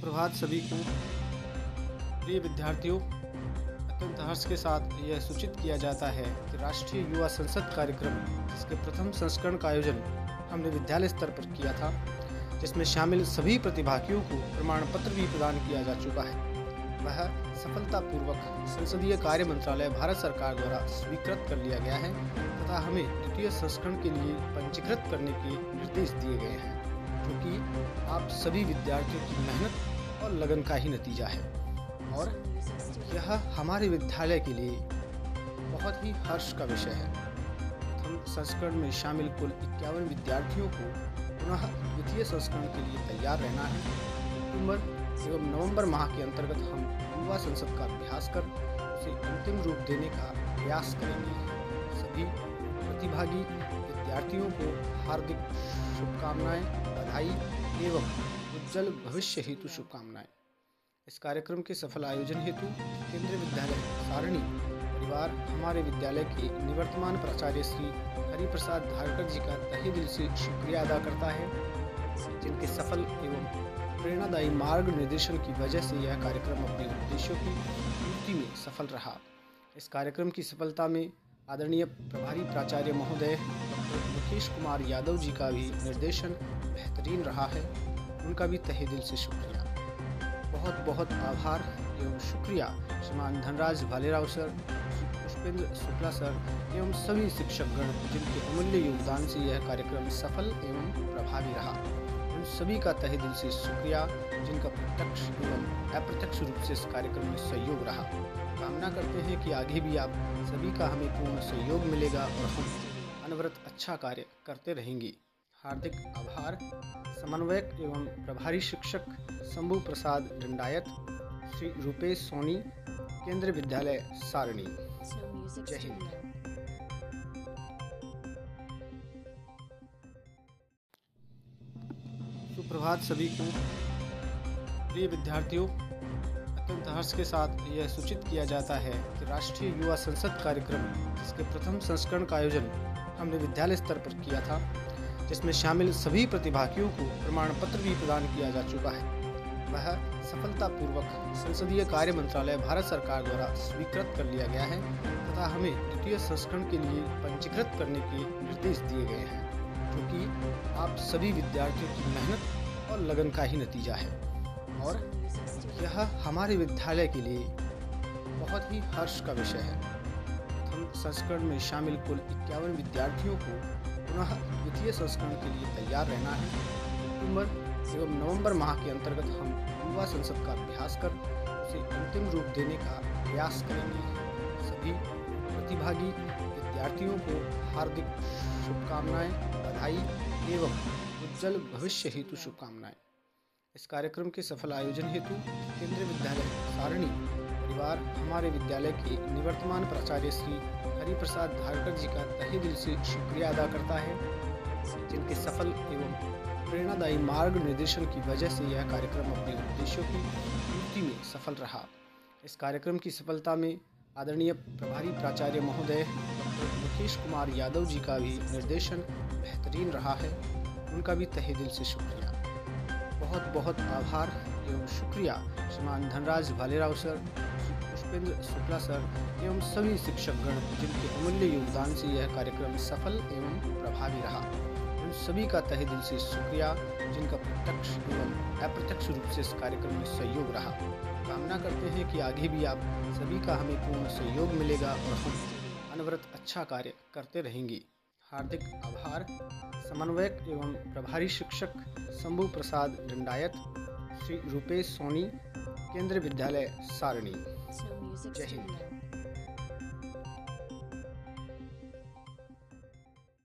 सुप्रभात सभी को। प्रिय विद्यार्थियों, अत्यंत हर्ष के साथ यह सूचित किया जाता है कि राष्ट्रीय युवा संसद कार्यक्रम, जिसके प्रथम संस्करण का आयोजन हमने विद्यालय स्तर पर किया था, जिसमें शामिल सभी प्रतिभागियों को प्रमाण पत्र भी प्रदान किया जा चुका है। वह सफलतापूर्वक संसदीय कार्य मंत्रालय भारत सरकार द्वारा स्वीकृत कर लिया गया है तथा हमें द्वितीय संस्करण के लिए पंजीकृत करने के निर्देश दिए गए हैं क्योंकि आप सभी विद्यार्थियों की मेहनत और लगन का ही नतीजा है। और यह हमारे विद्यालय के लिए बहुत ही हर्ष का विषय है। प्रथम संस्करण में शामिल कुल इक्यावन विद्यार्थियों को पुनः द्वितीय संस्करण के लिए तैयार रहना है। अक्टूबर एवं नवंबर माह के अंतर्गत हम युवा संसद का अभ्यास कर उसे अंतिम रूप देने का प्रयास करेंगे। सभी प्रतिभागी विद्यार्थियों को हार्दिक शुभकामनाएँ, बधाई एवं उज्जवल भविष्य हेतु शुभकामनाएँ। इस कार्यक्रम के सफल आयोजन हेतु केंद्रीय विद्यालय सारणी परिवार, हमारे विद्यालय के निवर्तमान प्राचार्य श्री हरिप्रसाद धारकर जी का तहे दिल से शुक्रिया अदा करता है, जिनके सफल एवं प्रेरणादायी मार्ग निर्देशन की वजह से यह कार्यक्रम अपने उद्देश्यों की पूर्ति में सफल रहा। इस कार्यक्रम की सफलता में आदरणीय प्रभारी प्राचार्य महोदय डॉक्टर मुकेश कुमार यादव जी का भी निर्देशन बेहतरीन रहा है। उनका भी तहे दिल से शुक्रिया। बहुत बहुत आभार एवं शुक्रिया श्रीमान धनराज भालेराव सर, पुष्पेंद्र शुक्ला सर एवं सभी शिक्षकगण जिनके अमूल्य योगदान से यह कार्यक्रम सफल एवं प्रभावी रहा। उन सभी का तहे दिल से शुक्रिया, जिनका प्रत्यक्ष एवं अप्रत्यक्ष रूप से इस कार्यक्रम में सहयोग रहा। कामना करते हैं कि आगे भी आप सभी का हमें पूर्ण सहयोग मिलेगा और हम अनवरत अच्छा कार्य करते रहेंगे। हार्दिक आभार समन्वयक एवं प्रभारी शिक्षक शंभु प्रसाद दंडायत श्री रूपेश सोनी केंद्रीय विद्यालय सारणी। जय हिंद। सुप्रभात सभी को। प्रिय विद्यार्थियों अत्यंत हर्ष के साथ यह सूचित किया जाता है कि राष्ट्रीय युवा संसद कार्यक्रम जिसके प्रथम संस्करण का आयोजन हमने विद्यालय स्तर पर किया था जिसमें शामिल सभी प्रतिभागियों को प्रमाण पत्र भी प्रदान किया जा चुका है। वह सफलतापूर्वक संसदीय कार्य मंत्रालय भारत सरकार द्वारा स्वीकृत कर लिया गया है तथा हमें द्वितीय संस्करण के लिए पंजीकृत करने के निर्देश दिए गए हैं, जो कि आप सभी विद्यार्थियों की मेहनत और लगन का ही नतीजा है। और यह हमारे विद्यालय के लिए बहुत ही हर्ष का विषय है। प्रथम संस्करण में शामिल कुल इक्यावन विद्यार्थियों को पुनः द्वितीय संस्करण के लिए तैयार रहना है। अक्टूबर एवं नवंबर माह के अंतर्गत हम युवा संसद का अभ्यास कर उसे अंतिम रूप देने का प्रयास करेंगे। सभी प्रतिभागी विद्यार्थियों को हार्दिक शुभकामनाएँ, बधाई एवं उज्जवल भविष्य हेतु शुभकामनाएँ। इस कार्यक्रम के सफल आयोजन हेतु केंद्रीय विद्यालय सारणी परिवार, हमारे विद्यालय के निवर्तमान प्राचार्य श्री हरिप्रसाद धारकर जी का तहे दिल से शुक्रिया अदा करता है, जिनके सफल एवं प्रेरणादायी मार्ग निर्देशन की वजह से यह कार्यक्रम अपने उद्देश्यों की पूर्ति में सफल रहा। इस कार्यक्रम की सफलता में आदरणीय प्रभारी प्राचार्य महोदय डॉक्टर मुकेश कुमार यादव जी का भी निर्देशन बेहतरीन रहा है। उनका भी तहे दिल से शुक्रिया। बहुत बहुत आभार एवं शुक्रिया। श्रीमान धनराज भालेराव सर पुष्पेंद्र शुक्ला सर एवं सभी शिक्षकगण जिनके अमूल्य योगदान से यह कार्यक्रम सफल एवं प्रभावी रहा। उन सभी का तहे दिल से शुक्रिया, जिनका प्रत्यक्ष एवं अप्रत्यक्ष रूप से इस कार्यक्रम में सहयोग रहा। कामना करते हैं कि आगे भी आप सभी का हमें पूर्ण सहयोग मिलेगा और हम अनवरत अच्छा कार्य करते रहेंगे। हार्दिक आभार। समन्वयक एवं प्रभारी शिक्षक शंभु प्रसाद दंडायत श्री रूपेश सोनी, केंद्रीय विद्यालय सारणी। जय हिंद